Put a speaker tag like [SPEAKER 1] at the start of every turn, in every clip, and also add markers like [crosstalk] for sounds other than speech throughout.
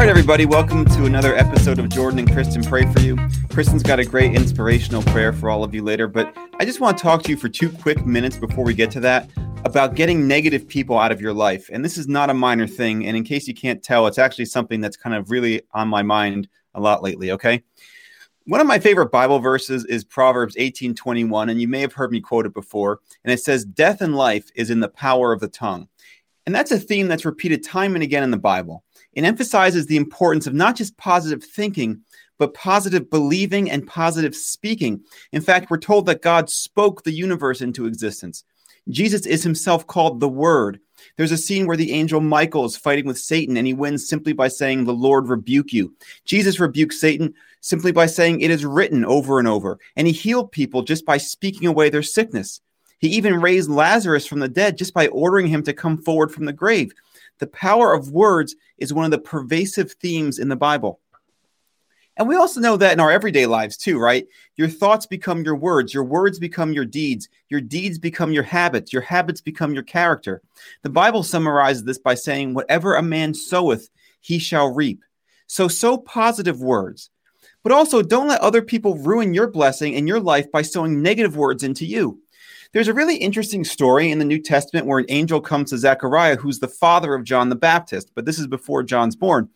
[SPEAKER 1] Right, everybody, welcome to another episode of Jordan and Kristen Pray for You. Kristen's got a great inspirational prayer for all of you later, but I just want to talk to you for two quick minutes before we get to that about getting negative people out of your life. And this is not a minor thing. And in case you can't tell, it's actually something that's kind of really on my mind a lot lately, okay? One of my favorite Bible verses is Proverbs 18 21, and you may have heard me quote it before. And it says, Death and life is in the power of the tongue. And that's a theme that's repeated time and again in the Bible. It emphasizes the importance of not just positive thinking, but positive believing and positive speaking. In fact, we're told that God spoke the universe into existence. Jesus is himself called the Word. There's a scene where the angel Michael is fighting with Satan and he wins simply by saying, The Lord rebuke you. Jesus rebukes Satan simply by saying, It is written over and over. And he healed people just by speaking away their sickness. He even raised Lazarus from the dead just by ordering him to come forward from the grave. The power of words is one of the pervasive themes in the Bible. And we also know that in our everyday lives too, right? Your thoughts become your words, your words become your deeds, your deeds become your habits, your habits become your character. The Bible summarizes this by saying, Whatever a man soweth, he shall reap. So, sow positive words. But also, don't let other people ruin your blessing and your life by sowing negative words into you. There's a really interesting story in the New Testament where an angel comes to Zechariah, who's the father of John the Baptist, but this is before John's born.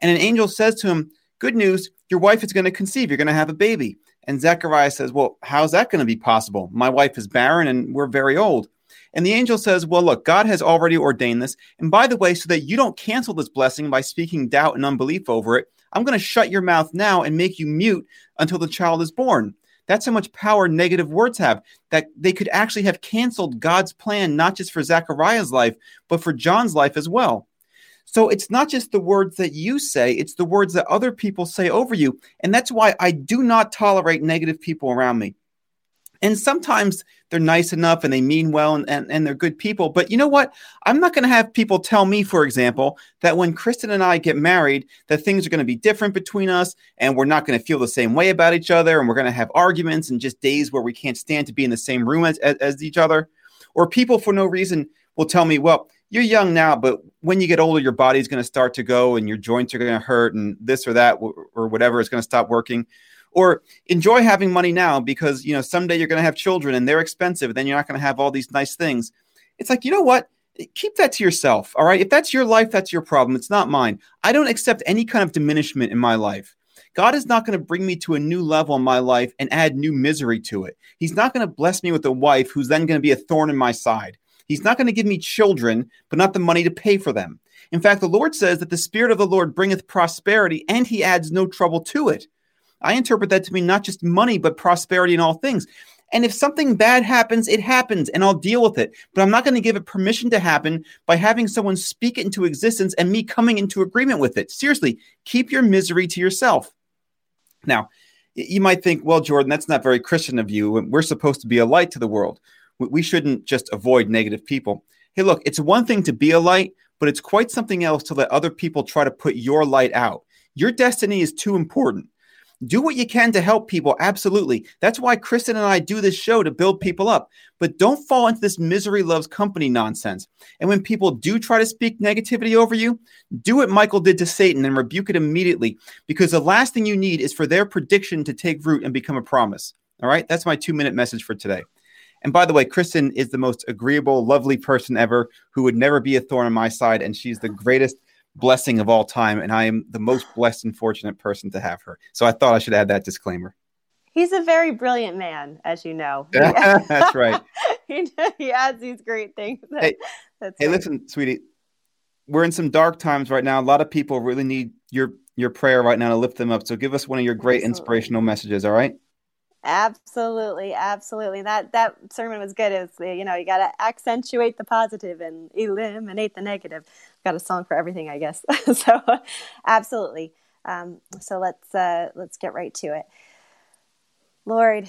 [SPEAKER 1] And an angel says to him, Good news, your wife is going to conceive, you're going to have a baby. And Zechariah says, Well, how's that going to be possible? My wife is barren and we're very old. And the angel says, Well, look, God has already ordained this. And by the way, so that you don't cancel this blessing by speaking doubt and unbelief over it, I'm going to shut your mouth now and make you mute until the child is born. That's how much power negative words have, that they could actually have canceled God's plan, not just for Zechariah's life, but for John's life as well. So it's not just the words that you say, it's the words that other people say over you. And that's why I do not tolerate negative people around me. And sometimes they're nice enough and they mean well and, and, and they're good people. But you know what? I'm not going to have people tell me, for example, that when Kristen and I get married, that things are going to be different between us and we're not going to feel the same way about each other and we're going to have arguments and just days where we can't stand to be in the same room as, as, as each other. Or people for no reason will tell me, well, you're young now, but when you get older, your body's going to start to go and your joints are going to hurt and this or that or whatever is going to stop working or enjoy having money now because you know someday you're going to have children and they're expensive and then you're not going to have all these nice things it's like you know what keep that to yourself all right if that's your life that's your problem it's not mine i don't accept any kind of diminishment in my life God is not going to bring me to a new level in my life and add new misery to it. He's not going to bless me with a wife who's then going to be a thorn in my side. He's not going to give me children, but not the money to pay for them. In fact, the Lord says that the Spirit of the Lord bringeth prosperity and he adds no trouble to it. I interpret that to mean not just money, but prosperity in all things. And if something bad happens, it happens and I'll deal with it. But I'm not going to give it permission to happen by having someone speak it into existence and me coming into agreement with it. Seriously, keep your misery to yourself. Now, you might think, well, Jordan, that's not very Christian of you. We're supposed to be a light to the world. We shouldn't just avoid negative people. Hey, look, it's one thing to be a light, but it's quite something else to let other people try to put your light out. Your destiny is too important do what you can to help people. Absolutely. That's why Kristen and I do this show to build people up. But don't fall into this misery loves company nonsense. And when people do try to speak negativity over you, do what Michael did to Satan and rebuke it immediately because the last thing you need is for their prediction to take root and become a promise. All right. That's my two minute message for today. And by the way, Kristen is the most agreeable, lovely person ever who would never be a thorn on my side. And she's the greatest blessing of all time, and I am the most blessed and fortunate person to have her. So I thought I should add that disclaimer.
[SPEAKER 2] He's a very brilliant man, as you know. [laughs]
[SPEAKER 1] That's right. [laughs]
[SPEAKER 2] he, he adds these great things.
[SPEAKER 1] Hey, hey right. listen, sweetie, we're in some dark times right now. A lot of people really need your your prayer right now to lift them up. So give us one of your great Absolutely. inspirational messages. All right.
[SPEAKER 2] Absolutely, absolutely. That that sermon was good. It's you know you got to accentuate the positive and eliminate the negative. Got a song for everything, I guess. [laughs] so, absolutely. Um, so let's uh, let's get right to it. Lord,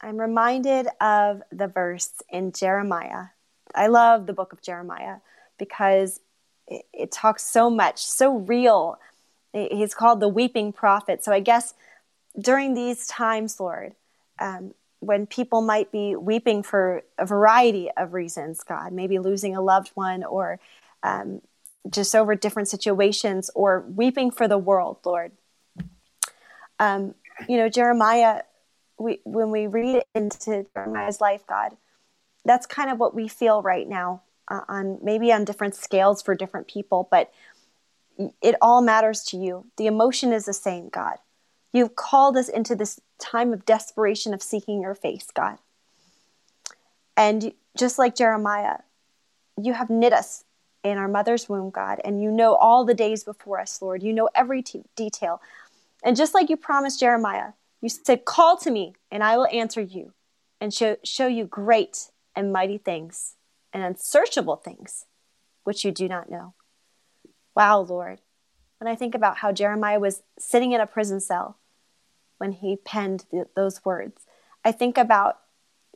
[SPEAKER 2] I'm reminded of the verse in Jeremiah. I love the book of Jeremiah because it, it talks so much, so real. He's called the weeping prophet. So I guess during these times, Lord, um, when people might be weeping for a variety of reasons, God, maybe losing a loved one or um, just over different situations or weeping for the world, Lord. Um, you know, Jeremiah, we, when we read into Jeremiah's life, God, that's kind of what we feel right now uh, on maybe on different scales for different people, but it all matters to you. The emotion is the same, God. You've called us into this time of desperation of seeking your face, God. And just like Jeremiah, you have knit us in our mother's womb, God, and you know all the days before us, Lord. You know every t- detail. And just like you promised Jeremiah, you said, Call to me, and I will answer you and show, show you great and mighty things and unsearchable things which you do not know. Wow, Lord. When I think about how Jeremiah was sitting in a prison cell when he penned th- those words, I think about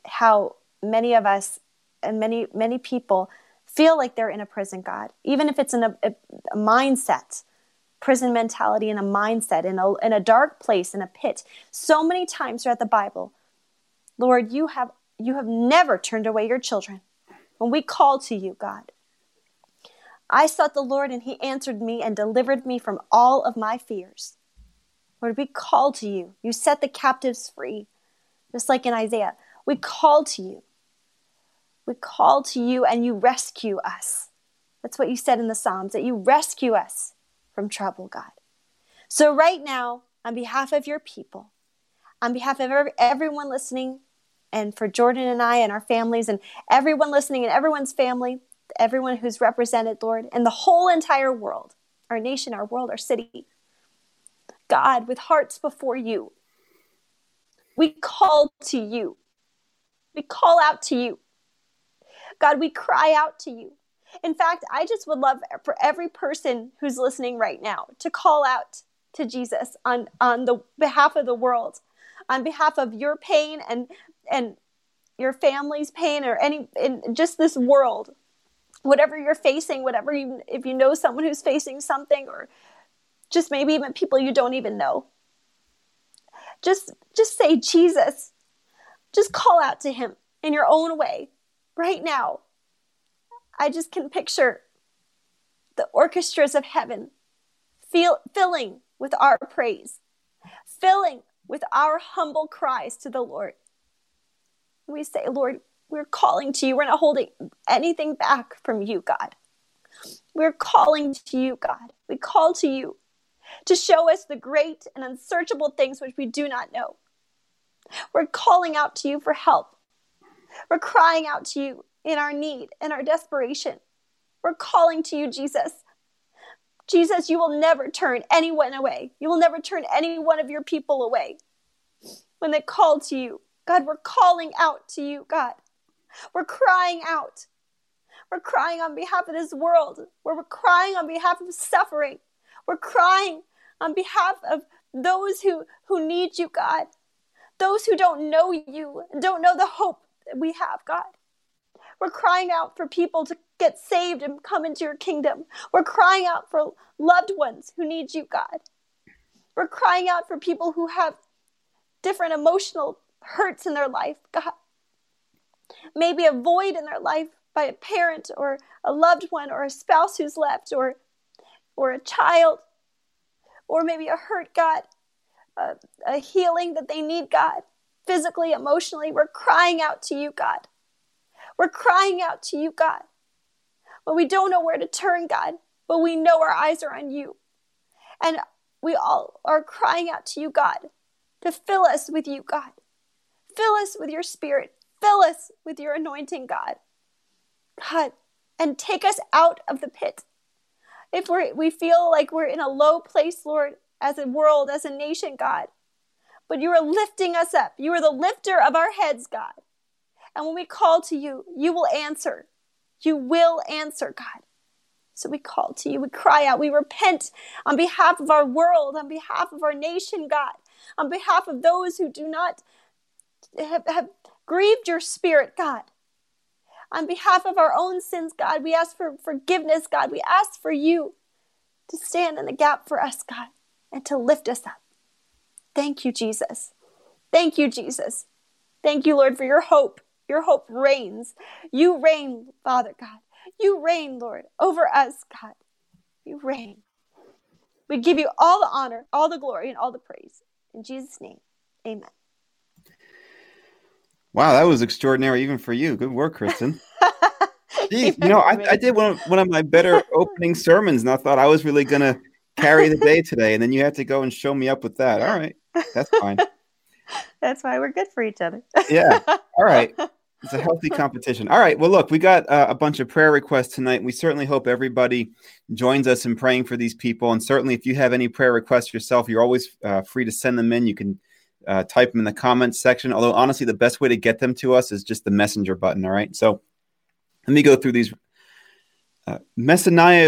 [SPEAKER 2] how many of us and many, many people feel like they're in a prison, God, even if it's in a, a, a mindset, prison mentality in a mindset, in a, in a dark place, in a pit. So many times throughout the Bible, Lord, you have, you have never turned away your children. When we call to you, God, I sought the Lord and he answered me and delivered me from all of my fears. Lord, we call to you. You set the captives free, just like in Isaiah. We call to you. We call to you and you rescue us. That's what you said in the Psalms, that you rescue us from trouble, God. So, right now, on behalf of your people, on behalf of everyone listening, and for Jordan and I and our families, and everyone listening and everyone's family, everyone who's represented, Lord, and the whole entire world, our nation, our world, our city. God, with hearts before you, we call to you. We call out to you. God, we cry out to you. In fact, I just would love for every person who's listening right now to call out to Jesus on, on the behalf of the world, on behalf of your pain and and your family's pain or any in just this world whatever you're facing, whatever you, if you know someone who's facing something, or just maybe even people you don't even know, just just say Jesus. Just call out to Him in your own way, right now. I just can picture the orchestras of heaven feel, filling with our praise, filling with our humble cries to the Lord. We say, Lord, we're calling to you. We're not holding anything back from you, God. We're calling to you, God. We call to you to show us the great and unsearchable things which we do not know. We're calling out to you for help. We're crying out to you in our need and our desperation. We're calling to you, Jesus. Jesus, you will never turn anyone away. You will never turn any one of your people away. When they call to you, God, we're calling out to you, God. We're crying out. We're crying on behalf of this world. We're crying on behalf of suffering. We're crying on behalf of those who, who need you, God. Those who don't know you don't know the hope that we have, God. We're crying out for people to get saved and come into your kingdom. We're crying out for loved ones who need you, God. We're crying out for people who have different emotional hurts in their life, God maybe a void in their life by a parent or a loved one or a spouse who's left or or a child or maybe a hurt god a, a healing that they need god physically emotionally. We're crying out to you god. We're crying out to you god. But we don't know where to turn god but we know our eyes are on you. And we all are crying out to you god to fill us with you god. Fill us with your spirit Fill us with your anointing, God. God, and take us out of the pit. If we we feel like we're in a low place, Lord, as a world, as a nation, God, but you are lifting us up. You are the lifter of our heads, God. And when we call to you, you will answer. You will answer, God. So we call to you, we cry out, we repent on behalf of our world, on behalf of our nation, God, on behalf of those who do not have, have grieved your spirit, God. On behalf of our own sins, God, we ask for forgiveness, God. We ask for you to stand in the gap for us, God, and to lift us up. Thank you, Jesus. Thank you, Jesus. Thank you, Lord, for your hope. Your hope reigns. You reign, Father God. You reign, Lord, over us, God. You reign. We give you all the honor, all the glory, and all the praise. In Jesus' name, amen.
[SPEAKER 1] Wow, that was extraordinary even for you. Good work, Kristen. [laughs] Jeez, you know, I, I did one of, one of my [laughs] better opening sermons, and I thought I was really going to carry the day today, and then you had to go and show me up with that. All right, that's fine. [laughs]
[SPEAKER 2] That's why we're good for each other.
[SPEAKER 1] yeah. All right. It's a healthy competition. All right. Well, look, we got uh, a bunch of prayer requests tonight. We certainly hope everybody joins us in praying for these people. And certainly, if you have any prayer requests yourself, you're always uh, free to send them in. You can uh, type them in the comments section. Although, honestly, the best way to get them to us is just the messenger button. All right. So let me go through these. Uh,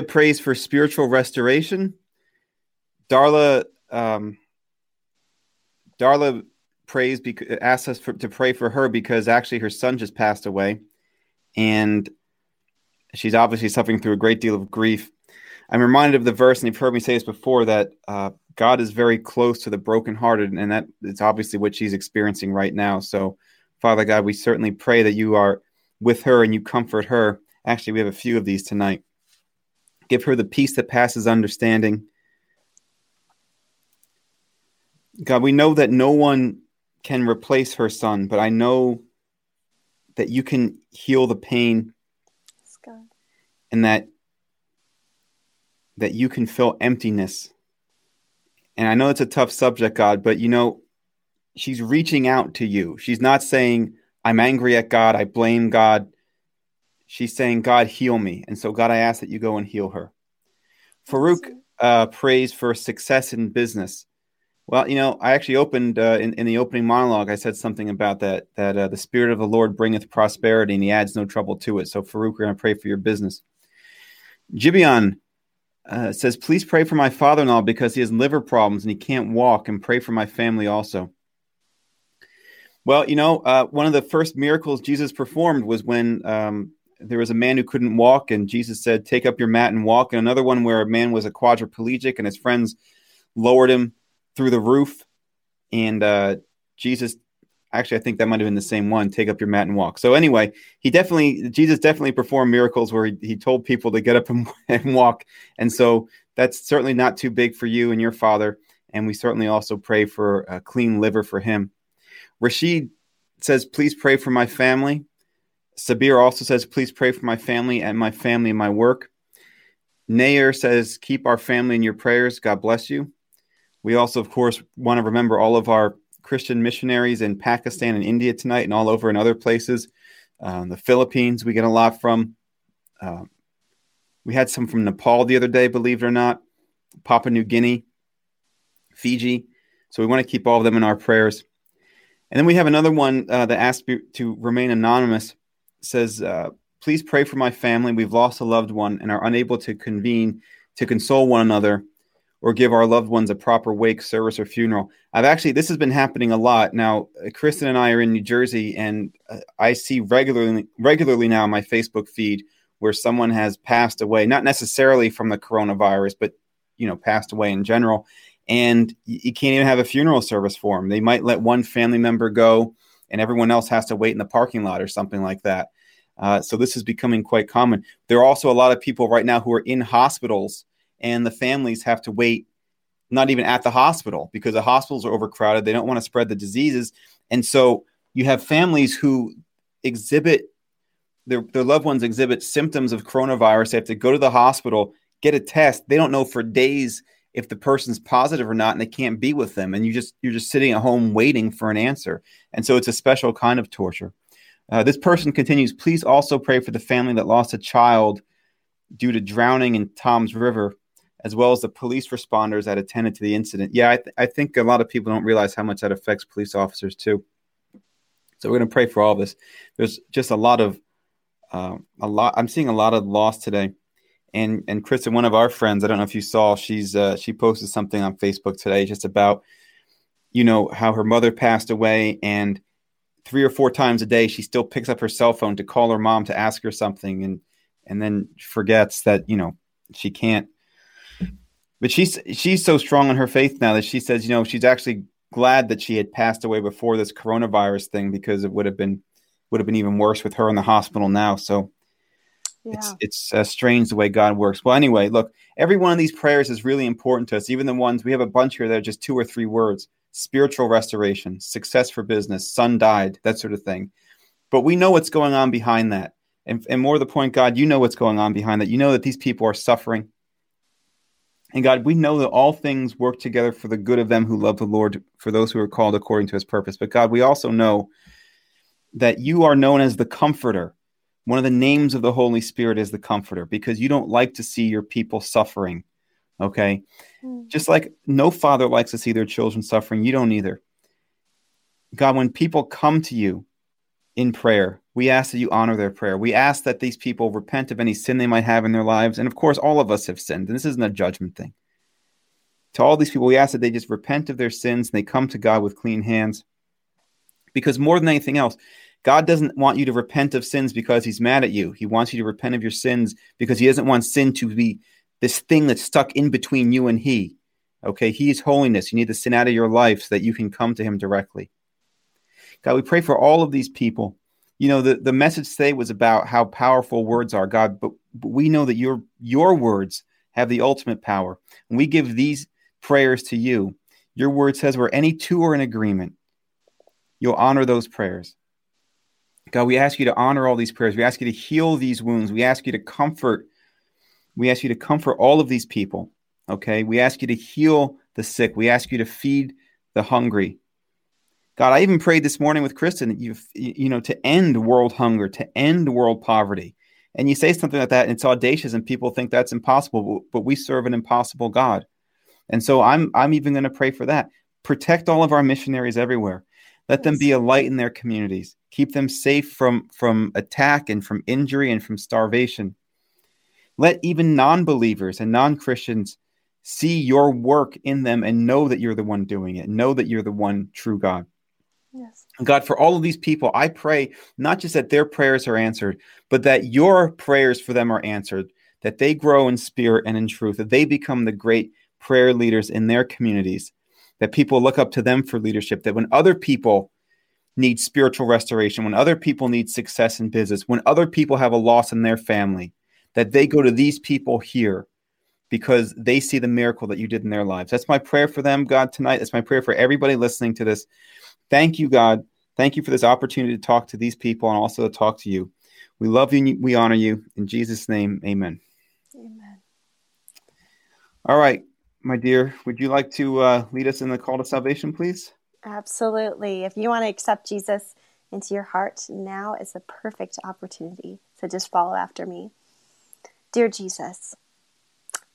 [SPEAKER 1] prays for spiritual restoration. Darla, um, Darla prays asks us for, to pray for her because actually her son just passed away, and she's obviously suffering through a great deal of grief. I'm reminded of the verse, and you've heard me say this before, that uh, God is very close to the brokenhearted, and that it's obviously what she's experiencing right now. So, Father God, we certainly pray that you are with her and you comfort her. Actually, we have a few of these tonight. Give her the peace that passes understanding. God, we know that no one can replace her son, but I know that you can heal the pain and that that you can fill emptiness. And I know it's a tough subject, God, but you know, she's reaching out to you. She's not saying, I'm angry at God, I blame God. She's saying, God, heal me. And so, God, I ask that you go and heal her. Farouk uh, prays for success in business. Well, you know, I actually opened uh, in, in the opening monologue. I said something about that that uh, the spirit of the Lord bringeth prosperity, and He adds no trouble to it. So, Farouk, we're going to pray for your business. Gibeon uh, says, "Please pray for my father-in-law because he has liver problems and he can't walk, and pray for my family also." Well, you know, uh, one of the first miracles Jesus performed was when um, there was a man who couldn't walk, and Jesus said, "Take up your mat and walk." And another one where a man was a quadriplegic, and his friends lowered him through the roof. And uh, Jesus, actually, I think that might have been the same one. Take up your mat and walk. So anyway, he definitely, Jesus definitely performed miracles where he, he told people to get up and, [laughs] and walk. And so that's certainly not too big for you and your father. And we certainly also pray for a clean liver for him. Rashid says, please pray for my family. Sabir also says, please pray for my family and my family and my work. Nayer says, keep our family in your prayers. God bless you. We also, of course, want to remember all of our Christian missionaries in Pakistan and India tonight and all over in other places. Um, the Philippines, we get a lot from. Uh, we had some from Nepal the other day, believe it or not, Papua New Guinea, Fiji. So we want to keep all of them in our prayers. And then we have another one uh, that asks to remain anonymous. Says, uh, "Please pray for my family. We've lost a loved one and are unable to convene to console one another or give our loved ones a proper wake, service, or funeral. I've actually, this has been happening a lot. Now, uh, Kristen and I are in New Jersey, and uh, I see regularly, regularly now my Facebook feed where someone has passed away, not necessarily from the coronavirus, but, you know, passed away in general. And you can't even have a funeral service for them. They might let one family member go, and everyone else has to wait in the parking lot or something like that. Uh, so this is becoming quite common. There are also a lot of people right now who are in hospitals and the families have to wait not even at the hospital because the hospitals are overcrowded. They don't want to spread the diseases. And so you have families who exhibit their, their loved ones exhibit symptoms of coronavirus. They have to go to the hospital, get a test. They don't know for days if the person's positive or not, and they can't be with them. And you just you're just sitting at home waiting for an answer. And so it's a special kind of torture. Uh, this person continues. Please also pray for the family that lost a child due to drowning in Toms River as well as the police responders that attended to the incident. Yeah, I, th- I think a lot of people don't realize how much that affects police officers too. So we're going to pray for all this. There's just a lot of uh, a lot. I'm seeing a lot of loss today. And and Kristen, one of our friends, I don't know if you saw, she's uh, she posted something on Facebook today just about you know how her mother passed away and three or four times a day she still picks up her cell phone to call her mom to ask her something and and then forgets that you know she can't but she's she's so strong in her faith now that she says, you know, she's actually glad that she had passed away before this coronavirus thing because it would have been would have been even worse with her in the hospital now. So yeah. it's it's uh, strange the way God works. Well, anyway, look, every one of these prayers is really important to us. Even the ones we have a bunch here that are just two or three words: spiritual restoration, success for business, son died, that sort of thing. But we know what's going on behind that. And, and more to the point, God, you know what's going on behind that. You know that these people are suffering. And God, we know that all things work together for the good of them who love the Lord, for those who are called according to his purpose. But God, we also know that you are known as the comforter. One of the names of the Holy Spirit is the comforter because you don't like to see your people suffering. Okay. Mm. Just like no father likes to see their children suffering, you don't either. God, when people come to you in prayer, we ask that you honor their prayer. We ask that these people repent of any sin they might have in their lives. And of course, all of us have sinned, and this isn't a judgment thing. To all these people, we ask that they just repent of their sins and they come to God with clean hands. Because more than anything else, God doesn't want you to repent of sins because he's mad at you. He wants you to repent of your sins because he doesn't want sin to be this thing that's stuck in between you and he. Okay, he is holiness. You need the sin out of your life so that you can come to him directly. God, we pray for all of these people. You know the, the message today was about how powerful words are god but, but we know that your your words have the ultimate power. And we give these prayers to you. Your word says where any two are in agreement you'll honor those prayers. God we ask you to honor all these prayers. We ask you to heal these wounds. We ask you to comfort we ask you to comfort all of these people okay? We ask you to heal the sick. We ask you to feed the hungry God, I even prayed this morning with Kristen, you you know, to end world hunger, to end world poverty. And you say something like that, and it's audacious, and people think that's impossible. But we serve an impossible God, and so I'm I'm even going to pray for that. Protect all of our missionaries everywhere. Let them be a light in their communities. Keep them safe from from attack and from injury and from starvation. Let even non-believers and non-Christians see your work in them and know that you're the one doing it. Know that you're the one true God. Yes. God, for all of these people, I pray not just that their prayers are answered, but that your prayers for them are answered, that they grow in spirit and in truth, that they become the great prayer leaders in their communities, that people look up to them for leadership, that when other people need spiritual restoration, when other people need success in business, when other people have a loss in their family, that they go to these people here because they see the miracle that you did in their lives. That's my prayer for them, God, tonight. That's my prayer for everybody listening to this. Thank you, God. Thank you for this opportunity to talk to these people and also to talk to you. We love you. We honor you. In Jesus' name, amen. Amen. All right, my dear, would you like to uh, lead us in the call to salvation, please?
[SPEAKER 2] Absolutely. If you want to accept Jesus into your heart, now is the perfect opportunity. So just follow after me. Dear Jesus,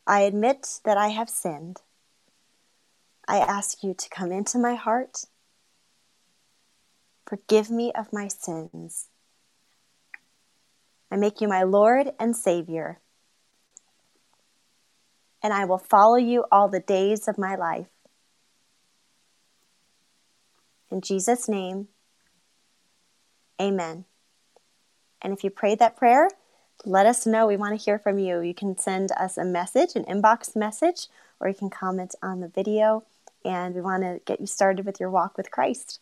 [SPEAKER 2] I admit that I have sinned. I ask you to come into my heart Forgive me of my sins. I make you my Lord and Savior, and I will follow you all the days of my life. In Jesus' name, amen. And if you prayed that prayer, let us know. We want to hear from you. You can send us a message, an inbox message, or you can comment on the video. And we want to get you started with your walk with Christ.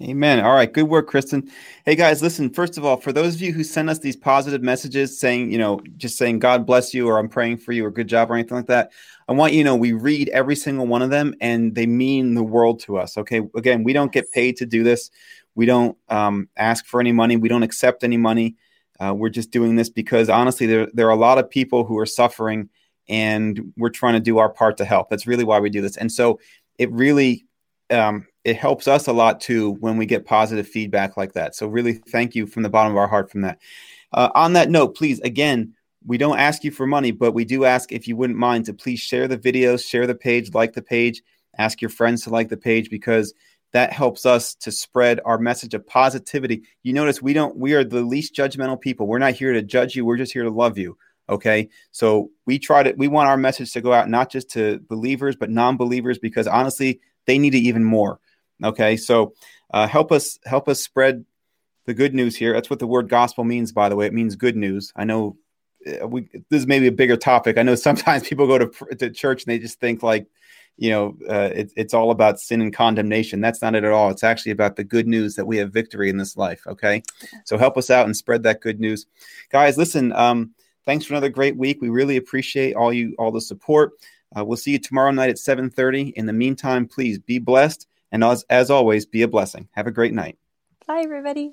[SPEAKER 1] Amen. All right. Good work, Kristen. Hey, guys, listen, first of all, for those of you who send us these positive messages saying, you know, just saying, God bless you, or I'm praying for you, or good job, or anything like that, I want you to know we read every single one of them and they mean the world to us. Okay. Again, we don't get paid to do this. We don't um, ask for any money. We don't accept any money. Uh, we're just doing this because honestly, there, there are a lot of people who are suffering and we're trying to do our part to help. That's really why we do this. And so it really, um, it helps us a lot too when we get positive feedback like that. So really, thank you from the bottom of our heart from that. Uh, on that note, please again, we don't ask you for money, but we do ask if you wouldn't mind to please share the videos, share the page, like the page, ask your friends to like the page because that helps us to spread our message of positivity. You notice we don't we are the least judgmental people. We're not here to judge you, we're just here to love you. Okay? So we try to we want our message to go out not just to believers but non-believers because honestly, they need it even more. Okay? So uh, help us help us spread the good news here. That's what the word gospel means by the way. It means good news. I know uh, we this is maybe a bigger topic. I know [laughs] sometimes people go to, to church and they just think like you know, uh, it, it's all about sin and condemnation. That's not it at all. It's actually about the good news that we have victory in this life. Okay. So help us out and spread that good news. Guys, listen, um, thanks for another great week. We really appreciate all you, all the support. Uh, we'll see you tomorrow night at 7.30. In the meantime, please be blessed. And as, as always, be a blessing. Have a great night.
[SPEAKER 2] Bye, everybody.